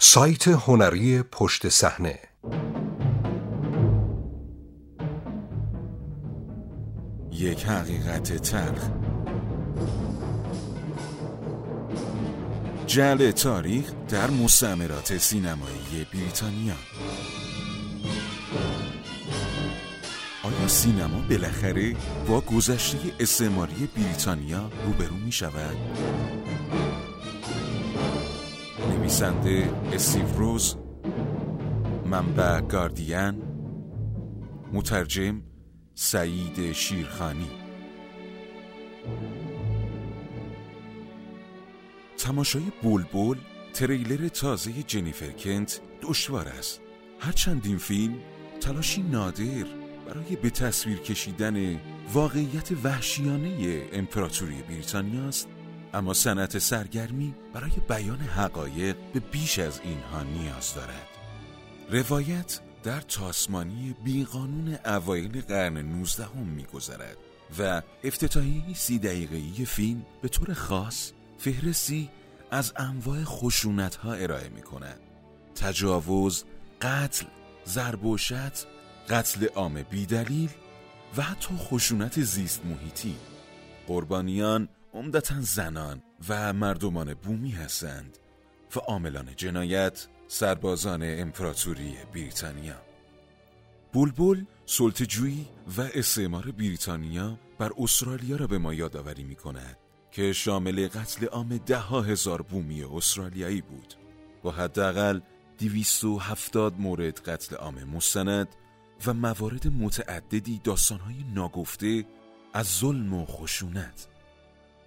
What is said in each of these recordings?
سایت هنری پشت صحنه. یک حقیقت تلخ. جل تاریخ در مستعمرات سینمایی بریتانیا. آیا سینما بالاخره با گذشته استعماری بریتانیا روبرو می شود؟ نویسنده استیو روز منبع گاردین مترجم سعید شیرخانی. تماشای بولبول تریلر تازه جنیفر کنت دشوار است. هرچند این فیلم تلاشی نادر برای به تصویر کشیدن واقعیت وحشیانه امپراتوری بریتانیا است. اما صنعت سرگرمی برای بیان حقایق به بیش از اینها نیاز دارد. روایت در تاسمانی بیقانون اوایل قرن 19 هم میگذرد و افتتاحیه سی دقیقه‌ای فیلم به طور خاص فهرستی از انواع خشونت ها ارائه می کند تجاوز، قتل، ضرب و قتل عام بیدلیل و حتی خشونت زیست محیطی. قربانیان عمدتا زنان و مردمان بومی هستند و عاملان جنایت سربازان امپراتوری بریتانیا. بولبول سلطجویی و استعمار بریتانیا بر استرالیا را به ما یادآوری می کند که شامل قتل عام ده هزار بومی استرالیایی بود. با حداقل هفتاد مورد قتل عام مستند و موارد متعددی داستانهای ناگفته از ظلم و خشونت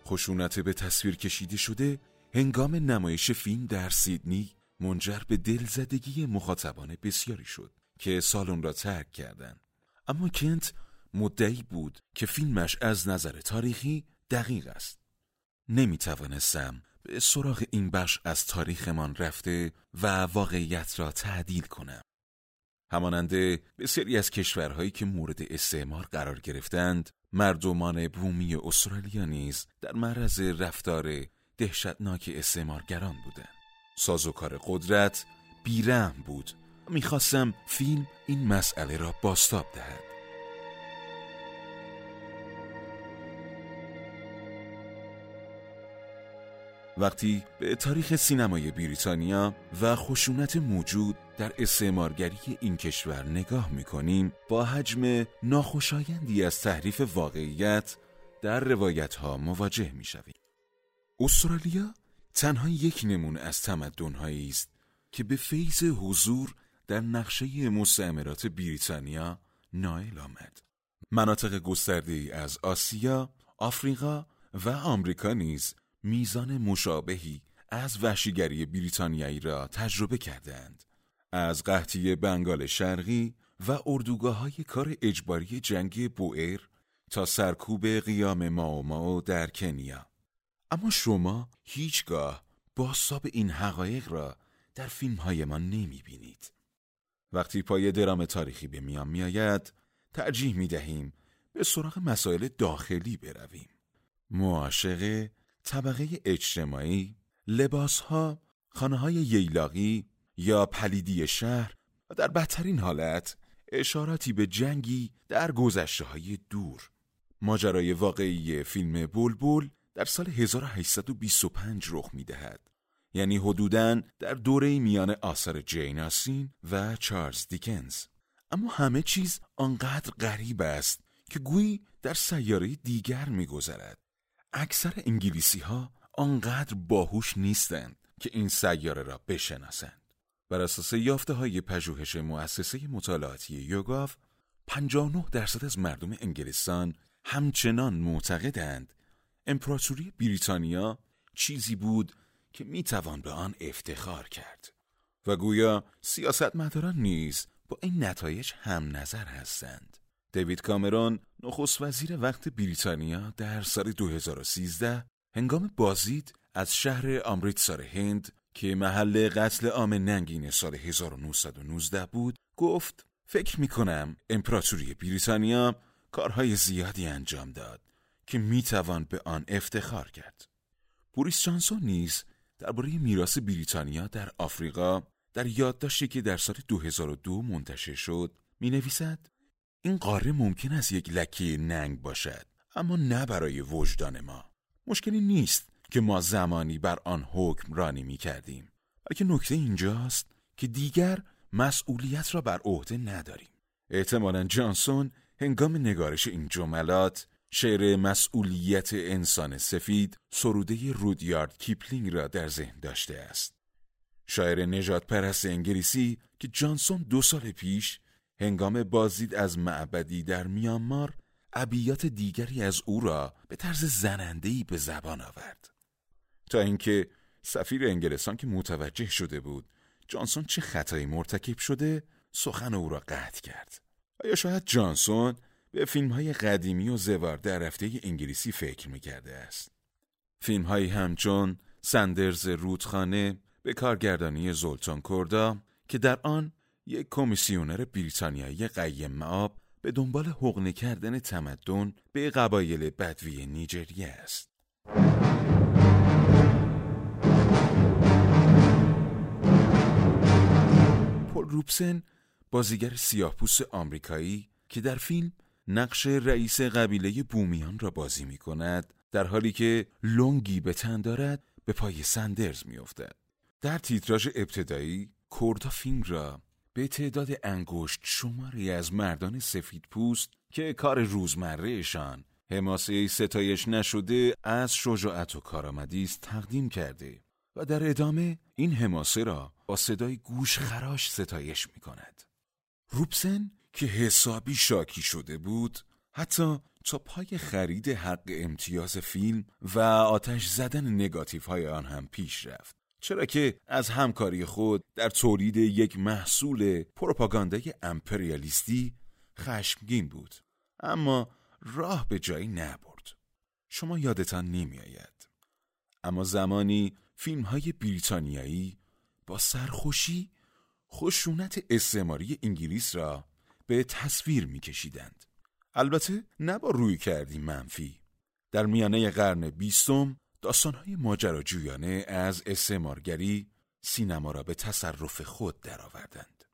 خشونت به تصویر کشیده شده هنگام نمایش فیلم در سیدنی منجر به دلزدگی مخاطبان بسیاری شد که سالن را ترک کردند. اما کنت مدعی بود که فیلمش از نظر تاریخی دقیق است. نمی توانستم به سراغ این بخش از تاریخمان رفته و واقعیت را تعدیل کنم. هماننده بسیاری از کشورهایی که مورد استعمار قرار گرفتند مردمان بومی استرالیا نیز در معرض رفتار دهشتناک استعمارگران بودند. سازوکار قدرت بیرم بود. می‌خواستم فیلم این مسئله را باستاب دهد. وقتی به تاریخ سینمای بریتانیا و خشونت موجود در استعمارگری این کشور نگاه می‌کنیم با حجم ناخوشایندی از تحریف واقعیت در روایت ها مواجه می‌شویم. استرالیا تنها یک نمونه از تمدنهایی است که به فیض حضور در نقشه مستعمرات بریتانیا نائل آمد. مناطق گسترده از آسیا، آفریقا و آمریکا نیز میزان مشابهی از وحشیگری بریتانیایی را تجربه کردند. از قحطی بنگال شرقی و اردوگاه های کار اجباری جنگی بوئر تا سرکوب قیام ماو در کنیا. اما شما هیچگاه باستاب این حقایق را در فیلم های ما نمی بینید. وقتی پای درام تاریخی به میان می آید، ترجیح می دهیم به سراغ مسائل داخلی برویم. معاشقه طبقه اجتماعی، لباسها، خانه های ییلاقی یا پلیدی شهر و در بدترین حالت اشاراتی به جنگی در گذشته های دور. ماجرای واقعی فیلم بولبول در سال 1825 رخ می دهد. یعنی حدوداً در دوره میان آثار جین آسین و چارلز دیکنز. اما همه چیز آنقدر غریب است که گویی در سیاره دیگر میگذرد. اکثر انگلیسی ها آنقدر باهوش نیستند که این سیاره را بشناسند. بر اساس یافته های پژوهش مؤسسه مطالعاتی یوگاف 59 درصد از مردم انگلستان همچنان معتقدند امپراتوری بریتانیا چیزی بود که می‌توان به آن افتخار کرد و گویا سیاستمداران نیز با این نتایج هم نظر هستند. دیوید کامرون نخست وزیر وقت بریتانیا در سال 2013 هنگام بازدید از شهر آمریتسار هند که محل قتل عام ننگین سال 1919 بود گفت فکر می کنم امپراتوری بریتانیا کارهای زیادی انجام داد که می توان به آن افتخار کرد. بوریس جانسون نیز درباره میراث بریتانیا در آفریقا در یادداشتی که در سال 2002 منتشر شد می نویسد این قاره ممکن است یک لکه ننگ باشد اما نه برای وجدان ما. مشکلی نیست که ما زمانی بر آن حکم رانی می کردیم بلکه نکته اینجاست که دیگر مسئولیت را بر عهده نداریم. احتمالا جانسون هنگام نگارش این جملات شعر مسئولیت انسان سفید سروده رودیارد کیپلینگ را در ذهن داشته است. شاعر نجات پرست انگلیسی که جانسون دو سال پیش هنگام بازدید از معبدی در میانمار ابیات دیگری از او را به طرز زنندهی به زبان آورد. تا اینکه سفیر انگلستان که متوجه شده بود جانسون چه خطایی مرتکب شده سخن او را قطع کرد. آیا شاید جانسون به فیلم های قدیمی و زوار در رفته انگلیسی فکر می‌کرده است؟ فیلم هایی همچون سندرز رودخانه به کارگردانی زولتان کوردا که در آن یک کمیسیونر بریتانیایی قیم معاب به دنبال حقنه کردن تمدن به قبایل بدوی نیجریه است. پل روبسن بازیگر سیاهپوست آمریکایی که در فیلم نقش رئیس قبیله بومیان را بازی می کند در حالی که لنگی به تن دارد به پای سندرز می افتد. در تیتراژ ابتدایی کوردا فیلم را به تعداد انگشت شماری از مردان سفید پوست که کار روزمرهشان حماسه ستایش نشده از شجاعت و کارآمدی است تقدیم کرده و در ادامه این حماسه را با صدای گوش خراش ستایش می کند. روبسن که حسابی شاکی شده بود حتی تا پای خرید حق امتیاز فیلم و آتش زدن نگاتیف های آن هم پیش رفت چرا که از همکاری خود در تولید یک محصول پروپاگاندای امپریالیستی خشمگین بود اما راه به جایی نبرد شما یادتان نمی آید اما زمانی فیلم های بریتانیایی با سرخوشی خشونت استعماری انگلیس را به تصویر میکشیدند. البته نه با روی کردی منفی. در میانه قرن بیستم داستانهای ماجراجویانه از استعمارگری سینما را به تصرف خود درآوردند.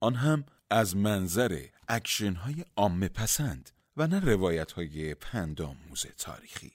آن هم از منظر اکشنهای عامه پسند و نه روایت های پندآموز تاریخی.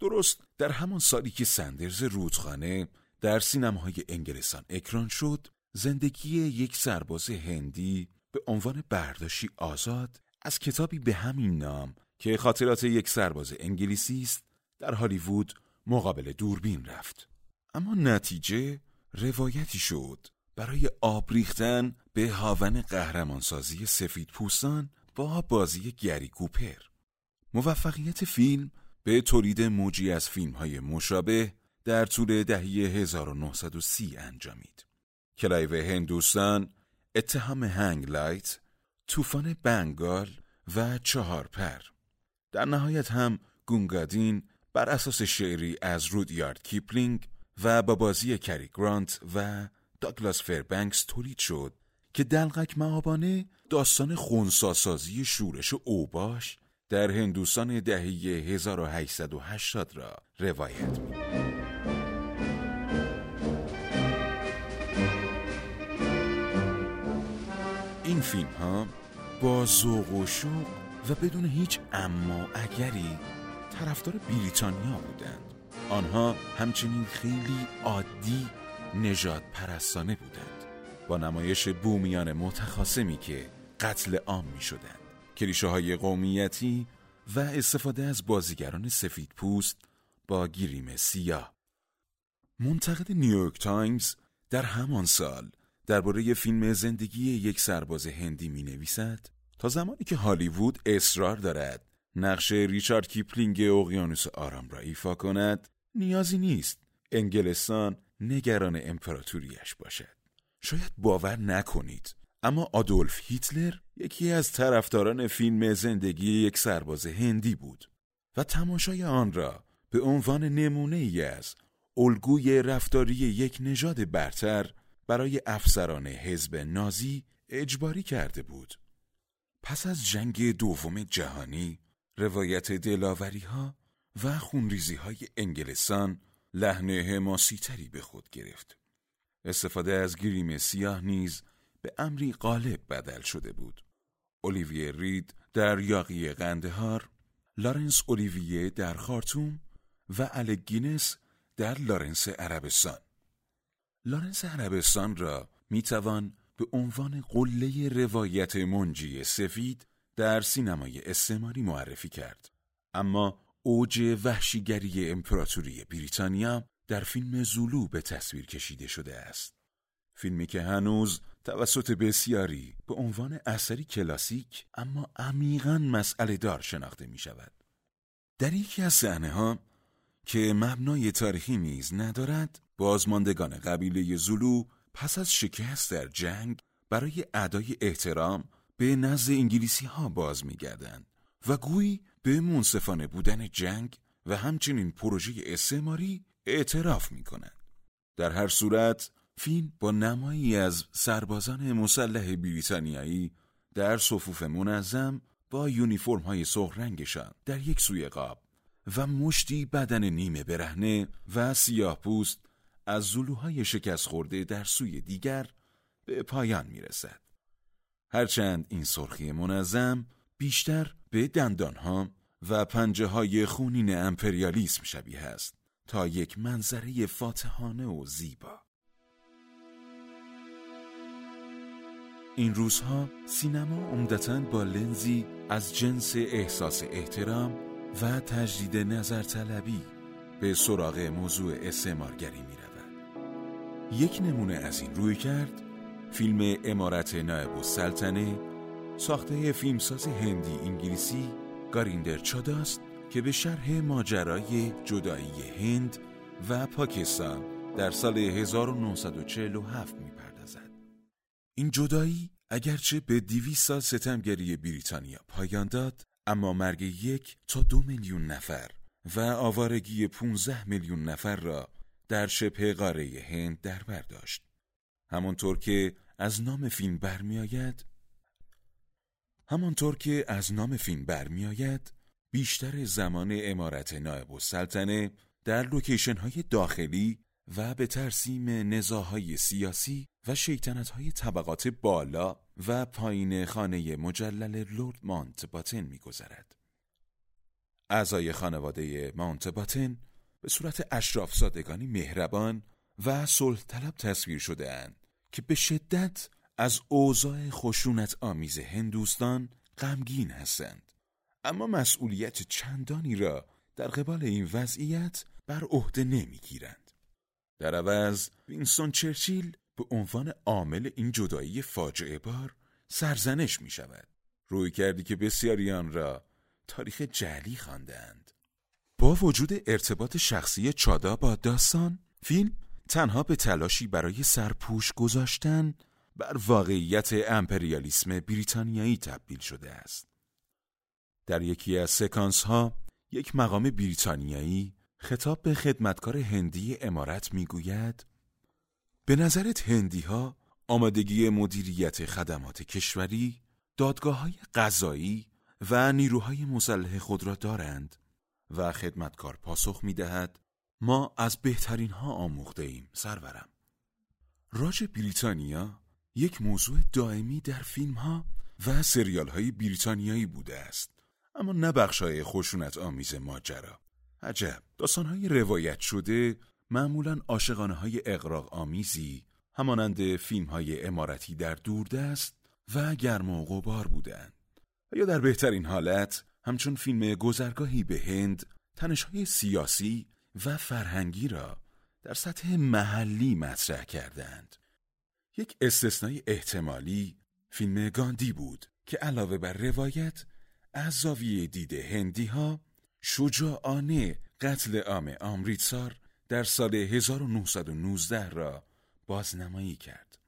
درست در همان سالی که سندرز رودخانه در سینماهای انگلستان اکران شد، زندگی یک سرباز هندی به عنوان برداشتی آزاد از کتابی به همین نام که خاطرات یک سرباز انگلیسی است در هالیوود مقابل دوربین رفت. اما نتیجه روایتی شد. برای آبریختن به هاون قهرمانسازی سفید پوستان با بازی گری کوپر. موفقیت فیلم به تولید موجی از فیلم های مشابه در طول دهه 1930 انجامید. کلایو هندوستان اتهام هنگ لایت، طوفان بنگال و چهار پر. در نهایت هم گونگادین بر اساس شعری از رودیارد کیپلینگ و با بازی کری گرانت و داگلاس فربنکس تولید شد که دلقک مآبانه داستان خونساسازی شورش اوباش در هندوستان دهه 1880 را روایت می این فیلم ها با ذوق و شوق و بدون هیچ اما اگری طرفدار بریتانیا بودند. آنها همچنین خیلی عادی نجات پرستانه بودند. با نمایش بومیان متخاصمی که قتل عام می شدند کلیشه های قومیتی و استفاده از بازیگران سفید پوست با گیریم سیاه. منتقد نیویورک تایمز در همان سال درباره فیلم زندگی یک سرباز هندی می نویسد تا زمانی که هالیوود اصرار دارد نقش ریچارد کیپلینگ اقیانوس آرام را ایفا کند نیازی نیست انگلستان نگران امپراتوریش باشد شاید باور نکنید اما آدولف هیتلر یکی از طرفداران فیلم زندگی یک سرباز هندی بود و تماشای آن را به عنوان نمونه ای از الگوی رفتاری یک نژاد برتر برای افسران حزب نازی اجباری کرده بود. پس از جنگ دوم جهانی، روایت دلاوری ها و خونریزی های انگلستان لحن حماسی تری به خود گرفت. استفاده از گریم سیاه نیز به امری غالب بدل شده بود. اولیویه رید در یاغی قندهار، لارنس اولیویه در خارتوم و الک گینس در لارنس عربستان. لارنس عربستان را می‌توان به عنوان قله روایت منجی سفید در سینمای استعماری معرفی کرد. اما اوج وحشیگری امپراتوری بریتانیا در فیلم زولو به تصویر کشیده شده است. فیلمی که هنوز توسط بسیاری به عنوان اثری کلاسیک اما عمیقا مسئله دار شناخته می شود. در یکی از صحنه ها که مبنای تاریخی نیز ندارد بازماندگان قبیله زولو پس از شکست در جنگ برای ادای احترام به نزد انگلیسی ها باز می گردند و گویی به منصفانه بودن جنگ و همچنین پروژه استعماری اعتراف می کنند. در هر صورت فیلم با نمایی از سربازان مسلح بریتانیایی در صفوف منظم با یونیفرم های سرخ رنگشان در یک سوی قاب و مشتی بدن نیمه برهنه و سیاه پوست از زلوهای شکست خورده در سوی دیگر به پایان می رسد. هرچند این سرخی منظم بیشتر به دندانها و پنجه های خونین امپریالیسم شبیه است تا یک منظره فاتحانه و زیبا. این روزها سینما عمدتا با لنزی از جنس احساس احترام و تجدید نظر طلبی به سراغ موضوع استعمارگری می رود. یک نمونه از این روی کرد فیلم امارت نایب السلطنه ساخته فیلمساز هندی انگلیسی گاریندر چاداست که به شرح ماجرای جدایی هند و پاکستان در سال 1947 می‌پردازد. این جدایی اگرچه به دیویس سال ستمگری بریتانیا پایان داد اما مرگ یک تا دو میلیون نفر و آوارگی 15 میلیون نفر را در شبه قاره هند در برداشت. همانطور که از نام فیلم برمیآید همانطور که از نام فیلم برمیآید بیشتر زمان امارت نایب السلطنه در لوکیشن های داخلی و به ترسیم نزاهای سیاسی و شیطنت های طبقات بالا و پایین خانه مجلل لورد مانت باتن میگذرد. اعضای خانواده مانت باتن به صورت اشراف زادگانی مهربان و صلح تصویر شده اند که به شدت از اوضاع خشونت آمیز هندوستان غمگین هستند. اما مسئولیت چندانی را در قبال این وضعیت بر عهده نمی‌گیرند. در عوض وینستون چرچیل به عنوان عامل این جدایی فاجعه بار سرزنش می شود روی کردی که بسیاریان را تاریخ جعلی خواندند. با وجود ارتباط شخصی چادا با داستان فیلم تنها به تلاشی برای سرپوش گذاشتن بر واقعیت امپریالیسم بریتانیایی تبدیل شده است. در یکی از سکانس ها یک مقام بریتانیایی خطاب به خدمتکار هندی امارت می‌گوید به نظرت هندی ها آمادگی مدیریت خدمات کشوری، دادگاه های قضایی و نیروهای مسلح خود را دارند و خدمتکار پاسخ می دهد ما از بهترین ها آموخته ایم سرورم. راج بریتانیا یک موضوع دائمی در فیلم ها و سریال های بریتانیایی بوده است. اما نه بخش های خشونت آمیز ماجرا. عجب. داستان های روایت شده معمولا عاشقانه های اقراق آمیزی همانند فیلم های امارتی در دوردست و گرم و غبار بودند یا در بهترین حالت همچون فیلم گذرگاهی به هند های سیاسی و فرهنگی را در سطح محلی مطرح کردند یک استثنای احتمالی فیلم گاندی بود که علاوه بر روایت از زاویه دید هندی ها شجاعانه قتل عام آمریتسار در سال 1919 را بازنمایی کرد.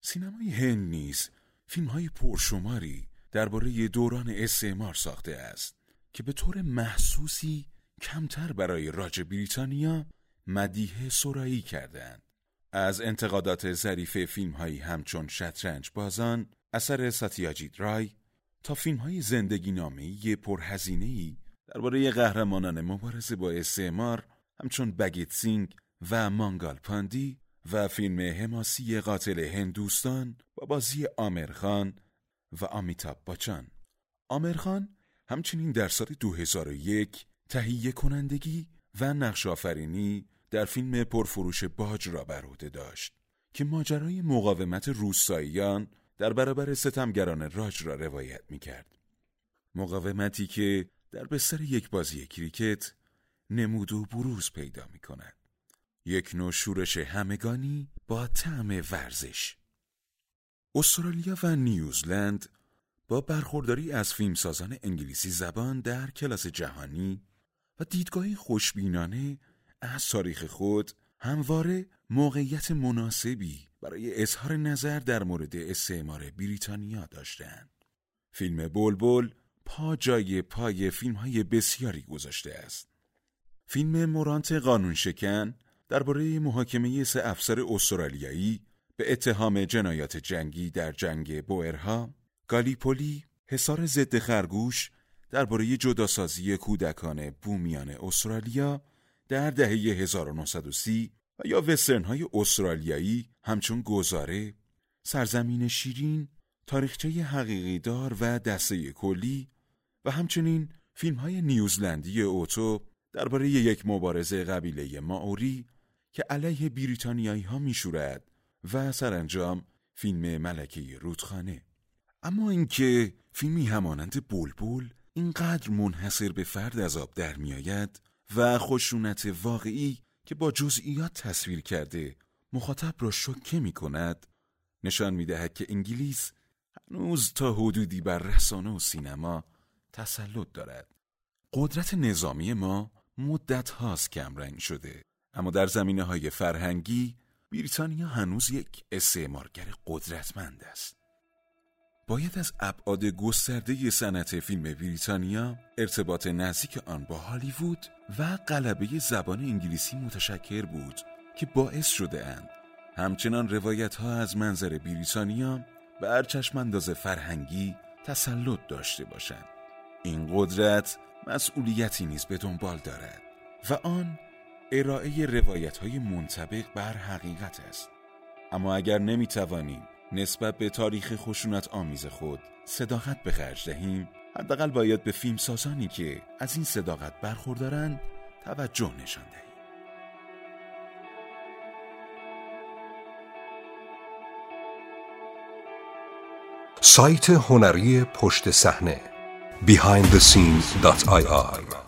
سینمای هند نیز فیلم های پرشماری درباره دوران استعمار ساخته است که به طور محسوسی کمتر برای راج بریتانیا مدیه سرایی کردند. از انتقادات ظریف فیلم هایی همچون شطرنج بازان اثر ساتیاجیت رای تا فیلم های زندگی نامه پرهزینه ای درباره قهرمانان مبارزه با استعمار همچون بگیت سینگ و مانگال پاندی و فیلم حماسی قاتل هندوستان با بازی آمرخان و آمیتاب باچان آمرخان همچنین در سال 2001 تهیه کنندگی و نقش آفرینی در فیلم پرفروش باج را بر عهده داشت که ماجرای مقاومت روستاییان در برابر ستمگران راج را روایت می کرد. مقاومتی که در بستر یک بازی کریکت نمود و بروز پیدا می کند. یک نوع شورش همگانی با طعم ورزش. استرالیا و نیوزلند با برخورداری از فیلمسازان انگلیسی زبان در کلاس جهانی و دیدگاهی خوشبینانه از تاریخ خود همواره موقعیت مناسبی برای اظهار نظر در مورد استعمار بریتانیا داشتند. فیلم بلبل پا جای پای فیلم های بسیاری گذاشته است. فیلم مورانت قانون شکن درباره محاکمه سه افسر استرالیایی به اتهام جنایات جنگی در جنگ بوئرها، گالیپولی، حصار ضد خرگوش درباره جداسازی کودکان بومیان استرالیا در دهه 1930 و یا وسترن های استرالیایی همچون گزاره، سرزمین شیرین، تاریخچه حقیقی دار و دسته کلی و همچنین فیلم های نیوزلندی اوتو درباره یک مبارزه قبیله ماوری که علیه بریتانیایی ها میشورد و سرانجام فیلم ملکه رودخانه. اما اینکه فیلمی همانند بلبل اینقدر منحصر به فرد از آب در میآید و خشونت واقعی که با جزئیات تصویر کرده مخاطب را شوکه می کند نشان می دهد که انگلیس هنوز تا حدودی بر رسانه و سینما تسلط دارد. قدرت نظامی ما مدت هاست کمرنگ شده اما در زمینه های فرهنگی بریتانیا هنوز یک استعمارگر قدرتمند است. باید از ابعاد گسترده صنعت فیلم بریتانیا ارتباط نزدیک آن با هالیوود و غلبه زبان انگلیسی متشکر بود که باعث شده اند. همچنان روایت ها از منظر بریتانیا بر چشمانداز فرهنگی تسلط داشته باشند. این قدرت مسئولیتی نیز به دنبال دارد و آن ارائه روایت های منطبق بر حقیقت است. اما اگر نمی توانیم نسبت به تاریخ خشونت آمیز خود صداقت به خرج دهیم. حداقل باید به فیلم سازانی که از این صداقت برخوردارند توجه نشان دهیم. سایت هنری پشت صحنه behindthescenes.ir